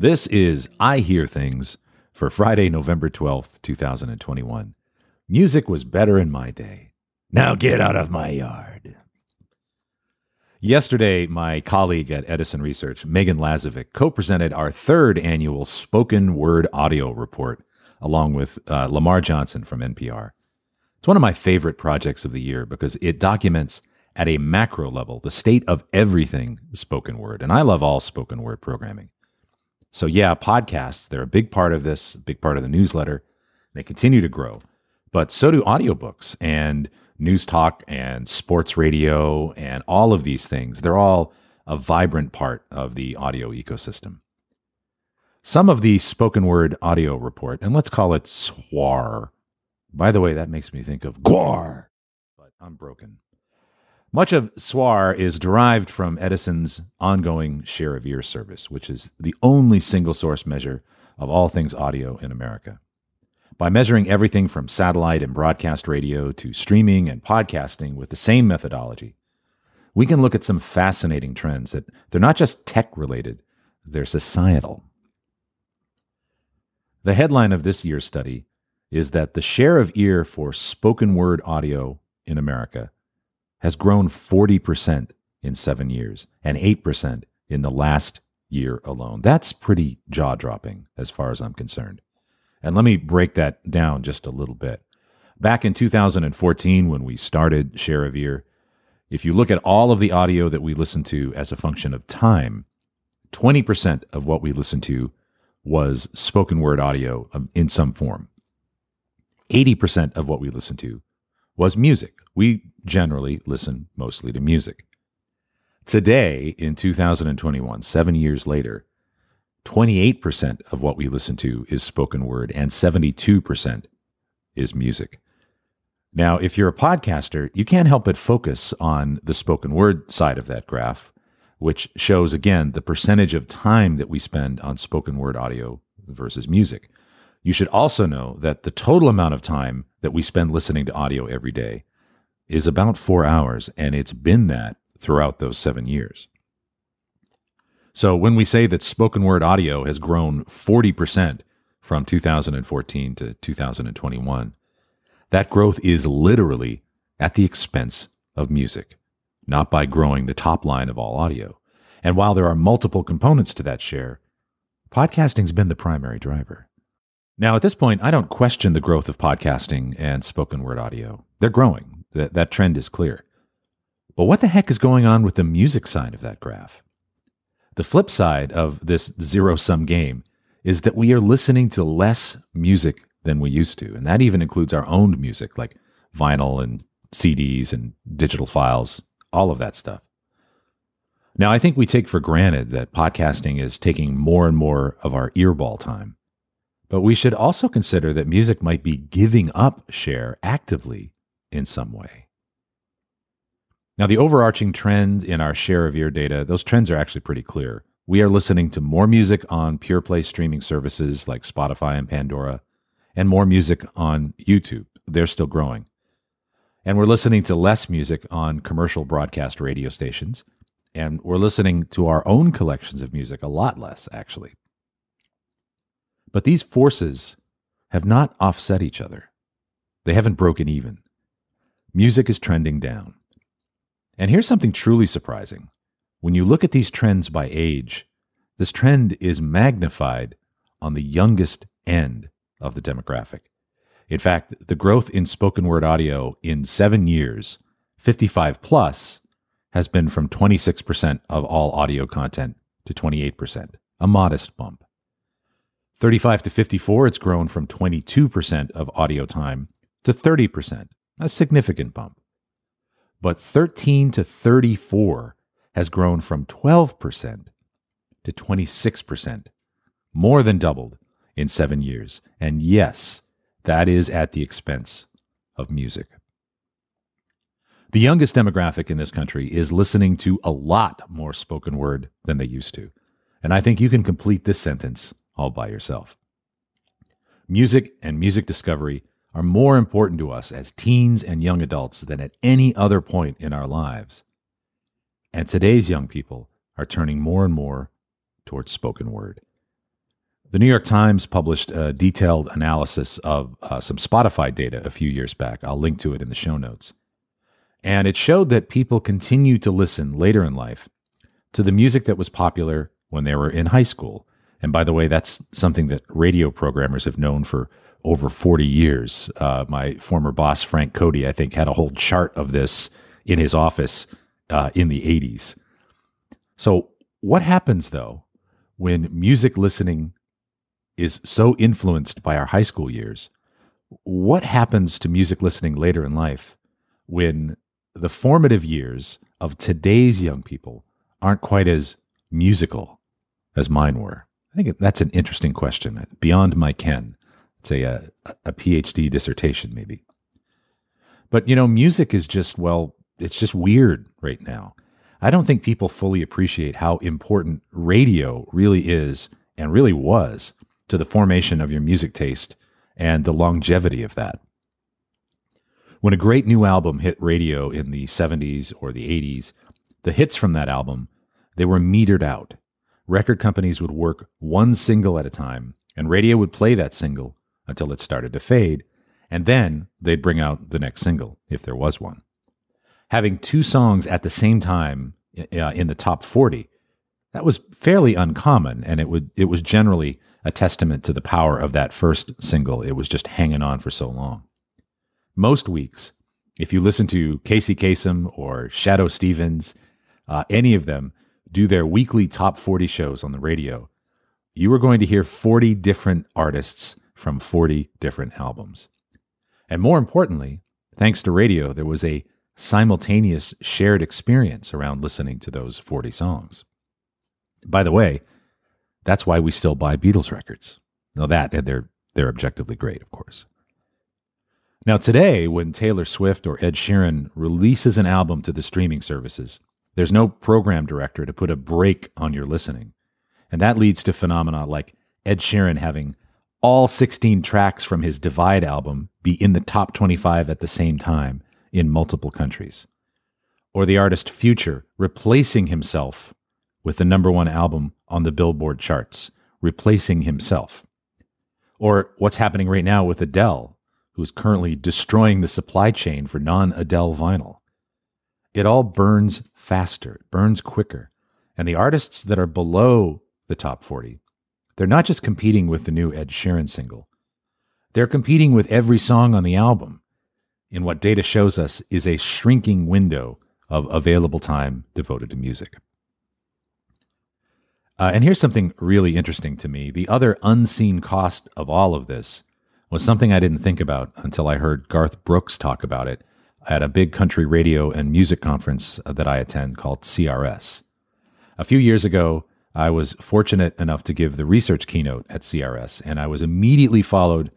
This is I Hear Things for Friday, November 12th, 2021. Music was better in my day. Now get out of my yard. Yesterday, my colleague at Edison Research, Megan Lazovick, co presented our third annual spoken word audio report along with uh, Lamar Johnson from NPR. It's one of my favorite projects of the year because it documents at a macro level the state of everything spoken word. And I love all spoken word programming. So, yeah, podcasts, they're a big part of this, big part of the newsletter. They continue to grow, but so do audiobooks and news talk and sports radio and all of these things. They're all a vibrant part of the audio ecosystem. Some of the spoken word audio report, and let's call it SWAR. By the way, that makes me think of GWAR, but I'm broken. Much of SWAR is derived from Edison's ongoing share of ear service, which is the only single source measure of all things audio in America. By measuring everything from satellite and broadcast radio to streaming and podcasting with the same methodology, we can look at some fascinating trends that they're not just tech related, they're societal. The headline of this year's study is that the share of ear for spoken word audio in America has grown 40% in seven years and 8% in the last year alone. That's pretty jaw dropping as far as I'm concerned. And let me break that down just a little bit. Back in 2014, when we started Share of Ear, if you look at all of the audio that we listen to as a function of time, 20% of what we listen to was spoken word audio in some form. 80% of what we listened to was music. We generally listen mostly to music. Today, in 2021, seven years later, 28% of what we listen to is spoken word and 72% is music. Now, if you're a podcaster, you can't help but focus on the spoken word side of that graph which shows again the percentage of time that we spend on spoken word audio versus music. You should also know that the total amount of time that we spend listening to audio every day is about four hours, and it's been that throughout those seven years. So when we say that spoken word audio has grown 40% from 2014 to 2021, that growth is literally at the expense of music not by growing the top line of all audio. And while there are multiple components to that share, podcasting's been the primary driver. Now, at this point, I don't question the growth of podcasting and spoken word audio. They're growing. That, that trend is clear. But what the heck is going on with the music side of that graph? The flip side of this zero sum game is that we are listening to less music than we used to. And that even includes our own music, like vinyl and CDs and digital files, all of that stuff. Now, I think we take for granted that podcasting is taking more and more of our earball time. But we should also consider that music might be giving up share actively in some way. Now, the overarching trend in our share of ear data, those trends are actually pretty clear. We are listening to more music on pure play streaming services like Spotify and Pandora, and more music on YouTube. They're still growing. And we're listening to less music on commercial broadcast radio stations. And we're listening to our own collections of music a lot less, actually. But these forces have not offset each other, they haven't broken even. Music is trending down. And here's something truly surprising. When you look at these trends by age, this trend is magnified on the youngest end of the demographic. In fact, the growth in spoken word audio in seven years, 55 plus, has been from 26% of all audio content to 28%, a modest bump. 35 to 54, it's grown from 22% of audio time to 30%, a significant bump. But 13 to 34 has grown from 12% to 26%, more than doubled in seven years. And yes, that is at the expense of music. The youngest demographic in this country is listening to a lot more spoken word than they used to. And I think you can complete this sentence all by yourself. Music and music discovery are more important to us as teens and young adults than at any other point in our lives. And today's young people are turning more and more towards spoken word. The New York Times published a detailed analysis of uh, some Spotify data a few years back. I'll link to it in the show notes. And it showed that people continue to listen later in life to the music that was popular when they were in high school. And by the way, that's something that radio programmers have known for over 40 years. Uh, my former boss, Frank Cody, I think, had a whole chart of this in his office uh, in the 80s. So, what happens though when music listening is so influenced by our high school years? What happens to music listening later in life when the formative years of today's young people aren't quite as musical as mine were? I think that's an interesting question, beyond my ken. A, a, a PhD dissertation, maybe. But, you know, music is just, well, it's just weird right now. I don't think people fully appreciate how important radio really is and really was to the formation of your music taste and the longevity of that. When a great new album hit radio in the 70s or the 80s, the hits from that album, they were metered out. Record companies would work one single at a time, and radio would play that single until it started to fade, and then they'd bring out the next single, if there was one. Having two songs at the same time uh, in the top 40, that was fairly uncommon, and it, would, it was generally a testament to the power of that first single. It was just hanging on for so long. Most weeks, if you listen to Casey Kasem or Shadoe Stevens, uh, any of them do their weekly top 40 shows on the radio, you are going to hear 40 different artists from 40 different albums. And more importantly, thanks to radio, there was a simultaneous shared experience around listening to those 40 songs. By the way, that's why we still buy Beatles records. Now that and they're they're objectively great, of course. Now today, when Taylor Swift or Ed Sheeran releases an album to the streaming services, there's no program director to put a break on your listening. And that leads to phenomena like Ed Sheeran having all 16 tracks from his Divide album be in the top 25 at the same time in multiple countries. Or the artist Future replacing himself with the number one album on the Billboard charts, replacing himself. Or what's happening right now with Adele, who's currently destroying the supply chain for non Adele vinyl. It all burns faster, burns quicker. And the artists that are below the top 40 they're not just competing with the new Ed Sheeran single, they're competing with every song on the album in what data shows us is a shrinking window of available time devoted to music. Uh, and here's something really interesting to me. The other unseen cost of all of this was something I didn't think about until I heard Garth Brooks talk about it at a big country radio and music conference that I attend called CRS. A few years ago, I was fortunate enough to give the research keynote at CRS, and I was immediately followed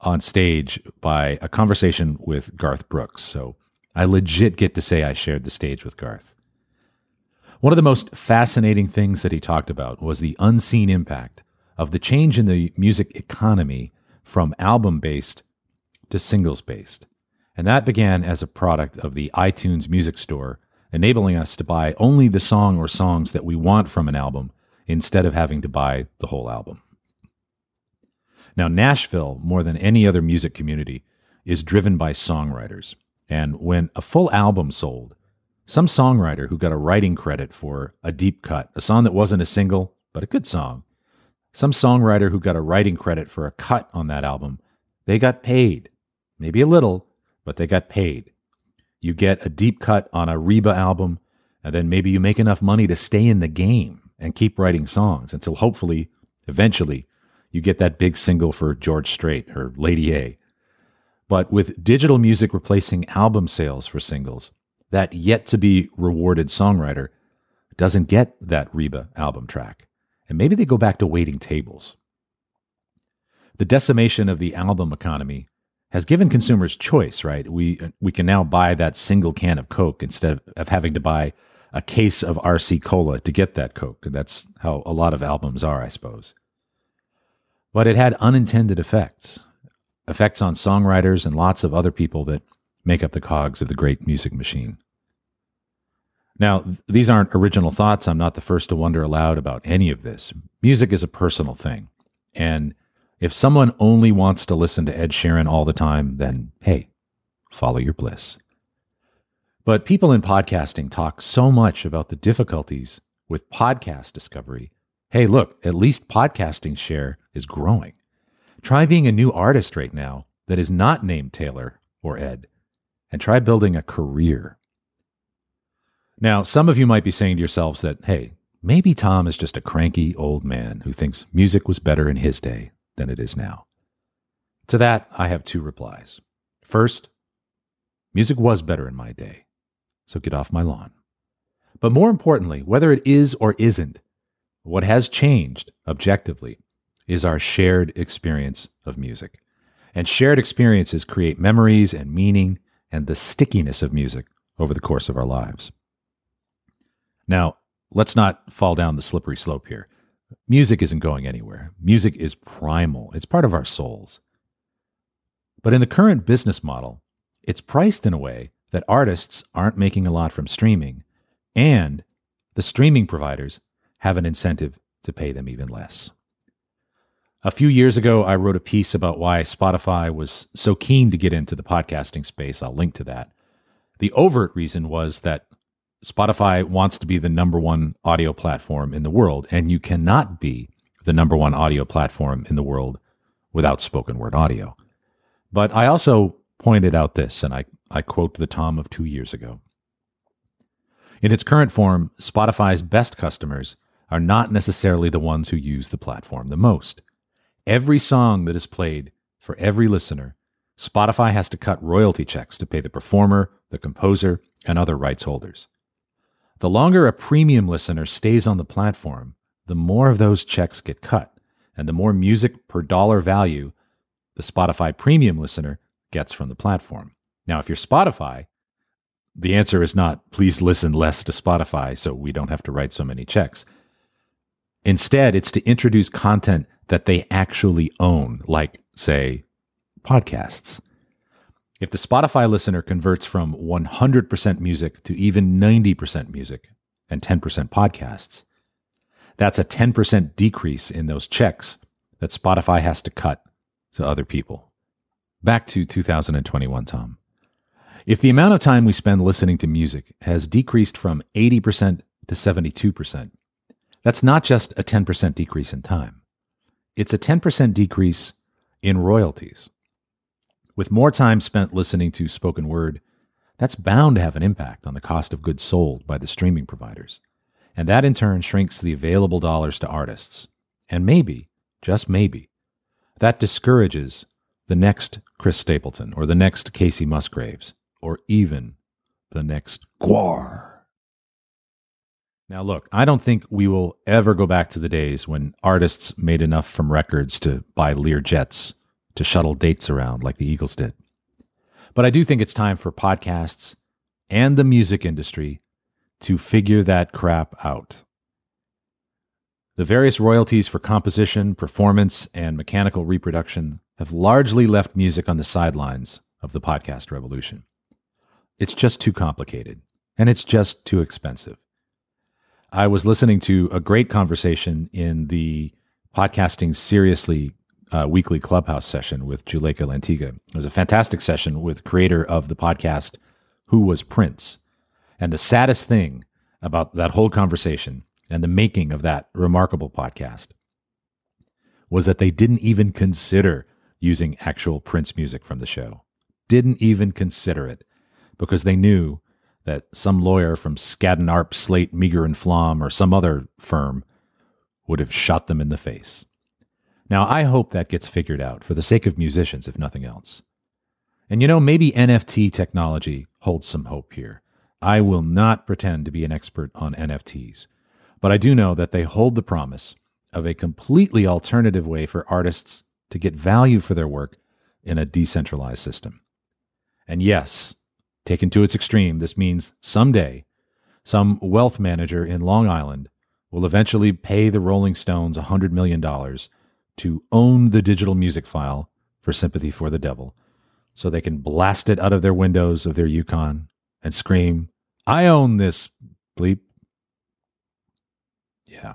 on stage by a conversation with Garth Brooks. So I legit get to say I shared the stage with Garth. One of the most fascinating things that he talked about was the unseen impact of the change in the music economy from album based to singles based. And that began as a product of the iTunes Music Store enabling us to buy only the song or songs that we want from an album instead of having to buy the whole album. Now, Nashville, more than any other music community, is driven by songwriters. And when a full album sold, some songwriter who got a writing credit for a deep cut, a song that wasn't a single, but a good song, some songwriter who got a writing credit for a cut on that album, they got paid. Maybe a little, but they got paid you get a deep cut on a Reba album, and then maybe you make enough money to stay in the game and keep writing songs until hopefully, eventually, you get that big single for George Strait or Lady A. But with digital music replacing album sales for singles, that yet to be rewarded songwriter doesn't get that Reba album track. And maybe they go back to waiting tables. The decimation of the album economy has given consumers choice, right? We we can now buy that single can of Coke instead of having to buy a case of RC Cola to get that Coke. That's how a lot of albums are, I suppose. But it had unintended effects, effects on songwriters and lots of other people that make up the cogs of the great music machine. Now, these aren't original thoughts. I'm not the first to wonder aloud about any of this. Music is a personal thing. And if someone only wants to listen to Ed Sheeran all the time, then hey, follow your bliss. But people in podcasting talk so much about the difficulties with podcast discovery. Hey, look, at least podcasting share is growing. Try being a new artist right now that is not named Taylor or Ed, and try building a career. Now, some of you might be saying to yourselves that, hey, maybe Tom is just a cranky old man who thinks music was better in his day than it is now. To that, I have two replies. First, music was better in my day, so get off my lawn. But more importantly, whether it is or isn't, what has changed objectively is our shared experience of music. And shared experiences create memories and meaning and the stickiness of music over the course of our lives. Now, let's not fall down the slippery slope here. Music isn't going anywhere. Music is primal, it's part of our souls. But in the current business model, it's priced in a way that artists aren't making a lot from streaming, and the streaming providers have an incentive to pay them even less. A few years ago, I wrote a piece about why Spotify was so keen to get into the podcasting space. I'll link to that. The overt reason was that Spotify wants to be the number one audio platform in the world, and you cannot be the number one audio platform in the world without spoken word audio. But I also pointed out this, and I, I quote the Tom of two years ago. In its current form, Spotify's best customers are not necessarily the ones who use the platform the most. Every song that is played for every listener, Spotify has to cut royalty checks to pay the performer, the composer, and other rights holders. The longer a premium listener stays on the platform, the more of those checks get cut, and the more music per dollar value the Spotify premium listener gets from the platform. Now, if you're Spotify, the answer is not please listen less to Spotify so we don't have to write so many checks. Instead, it's to introduce content that they actually own, like, say, podcasts. If the Spotify listener converts from 100% music to even 90% music and 10% podcasts, that's a 10% decrease in those checks that Spotify has to cut to other people. Back to 2021, Tom. If the amount of time we spend listening to music has decreased from 80% to 72%, that's not just a 10% decrease in time. It's a 10% decrease in royalties. With more time spent listening to spoken word, that's bound to have an impact on the cost of goods sold by the streaming providers. And that in turn shrinks the available dollars to artists. And maybe, just maybe, that discourages the next Chris Stapleton or the next Kacey Musgraves or even the next GWAR. Now, look, I don't think we will ever go back to the days when artists made enough from records to buy Lear jets to shuttle dates around like the Eagles did. But I do think it's time for podcasts and the music industry to figure that crap out. The various royalties for composition, performance, and mechanical reproduction have largely left music on the sidelines of the podcast revolution. It's just too complicated, and it's just too expensive. I was listening to a great conversation in the Podcasting Seriously uh, weekly clubhouse session with Juleyka Lantigua. It was a fantastic session with creator of the podcast, Who Was Prince. And the saddest thing about that whole conversation and the making of that remarkable podcast was that they didn't even consider using actual Prince music from the show. Didn't even consider it because they knew that some lawyer from Skadden Arp, Slate, Meagher and Flom, or some other firm would have shot them in the face. Now, I hope that gets figured out for the sake of musicians, if nothing else. And you know, maybe NFT technology holds some hope here. I will not pretend to be an expert on NFTs, but I do know that they hold the promise of a completely alternative way for artists to get value for their work in a decentralized system. And yes, taken to its extreme, this means someday some wealth manager in Long Island will eventually pay the Rolling Stones $100 million to own the digital music file for Sympathy for the Devil so they can blast it out of their windows of their Yukon and scream, I own this bleep. Yeah.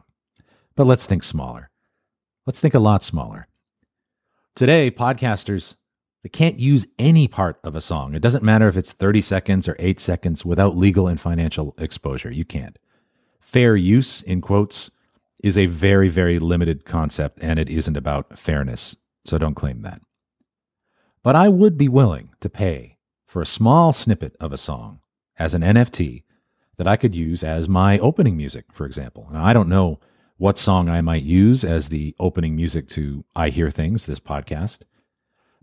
But let's think smaller. Let's think a lot smaller. Today, podcasters they can't use any part of a song. It doesn't matter if it's 30 seconds or 8 seconds without legal and financial exposure. You can't. Fair use in quotes is a very very limited concept and it isn't about fairness. So don't claim that. But I would be willing to pay for a small snippet of a song as an NFT that I could use as my opening music, for example. Now, I don't know what song I might use as the opening music to I Hear Things, this podcast.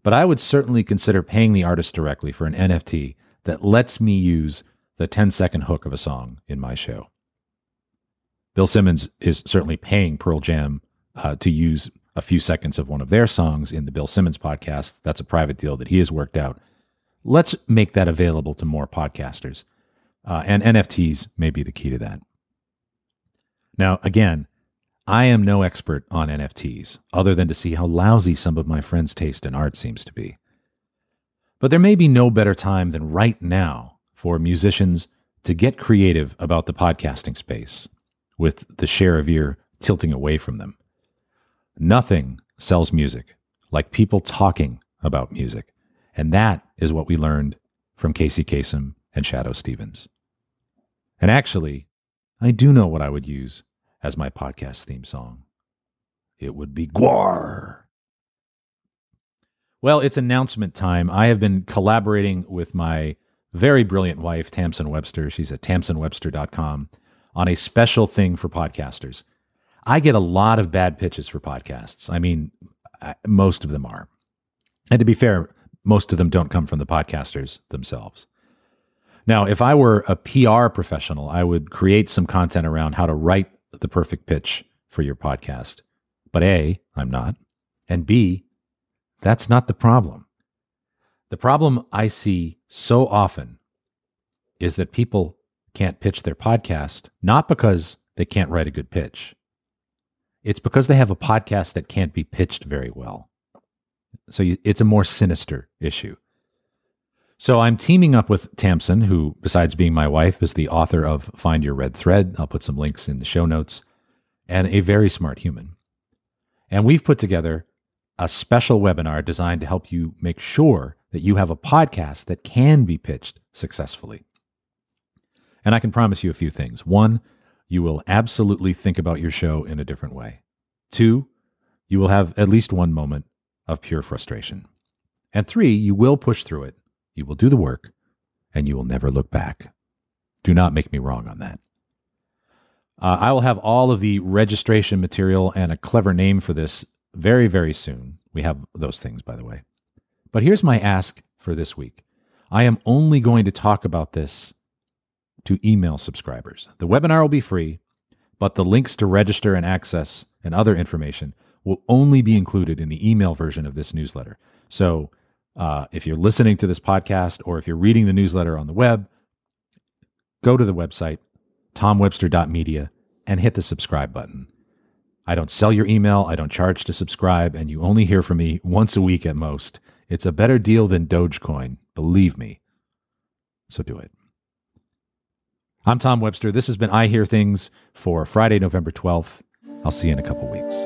But I would certainly consider paying the artist directly for an NFT that lets me use the 10 second hook of a song in my show. Bill Simmons is certainly paying Pearl Jam uh, to use a few seconds of one of their songs in the Bill Simmons podcast. That's a private deal that he has worked out. Let's make that available to more podcasters. Uh, and NFTs may be the key to that. Now, again, I am no expert on NFTs, other than to see how lousy some of my friends' taste in art seems to be. But there may be no better time than right now for musicians to get creative about the podcasting space, with the share of ear tilting away from them. Nothing sells music like people talking about music, and that is what we learned from Casey Kasem and Shadoe Stevens. And actually, I do know what I would use as my podcast theme song. It would be GWAR. Well, it's announcement time. I have been collaborating with my very brilliant wife, Tamsen Webster. She's at tamsenwebster.com on a special thing for podcasters. I get a lot of bad pitches for podcasts. I mean, most of them are. And to be fair, most of them don't come from the podcasters themselves. Now, if I were a PR professional, I would create some content around how to write the perfect pitch for your podcast. But A, I'm not. And B, that's not the problem. The problem I see so often is that people can't pitch their podcast, not because they can't write a good pitch. It's because they have a podcast that can't be pitched very well. So you, it's a more sinister issue. So I'm teaming up with Tamsen, who, besides being my wife, is the author of Find Your Red Thread. I'll put some links in the show notes, and a very smart human. And we've put together a special webinar designed to help you make sure that you have a podcast that can be pitched successfully. And I can promise you a few things. One, you will absolutely think about your show in a different way. Two, you will have at least one moment of pure frustration. And three, you will push through it you will do the work, and you will never look back. Do not make me wrong on that. Uh, I will have all of the registration material and a clever name for this very, very soon. We have those things, by the way. But here's my ask for this week I am only going to talk about this to email subscribers. The webinar will be free, but the links to register and access and other information will only be included in the email version of this newsletter. So uh, if you're listening to this podcast or if you're reading the newsletter on the web, go to the website, tomwebster.media, and hit the subscribe button. I don't sell your email, I don't charge to subscribe, and you only hear from me once a week at most. It's a better deal than Dogecoin, believe me. So do it. I'm Tom Webster. This has been I Hear Things for Friday, November 12th. I'll see you in a couple weeks.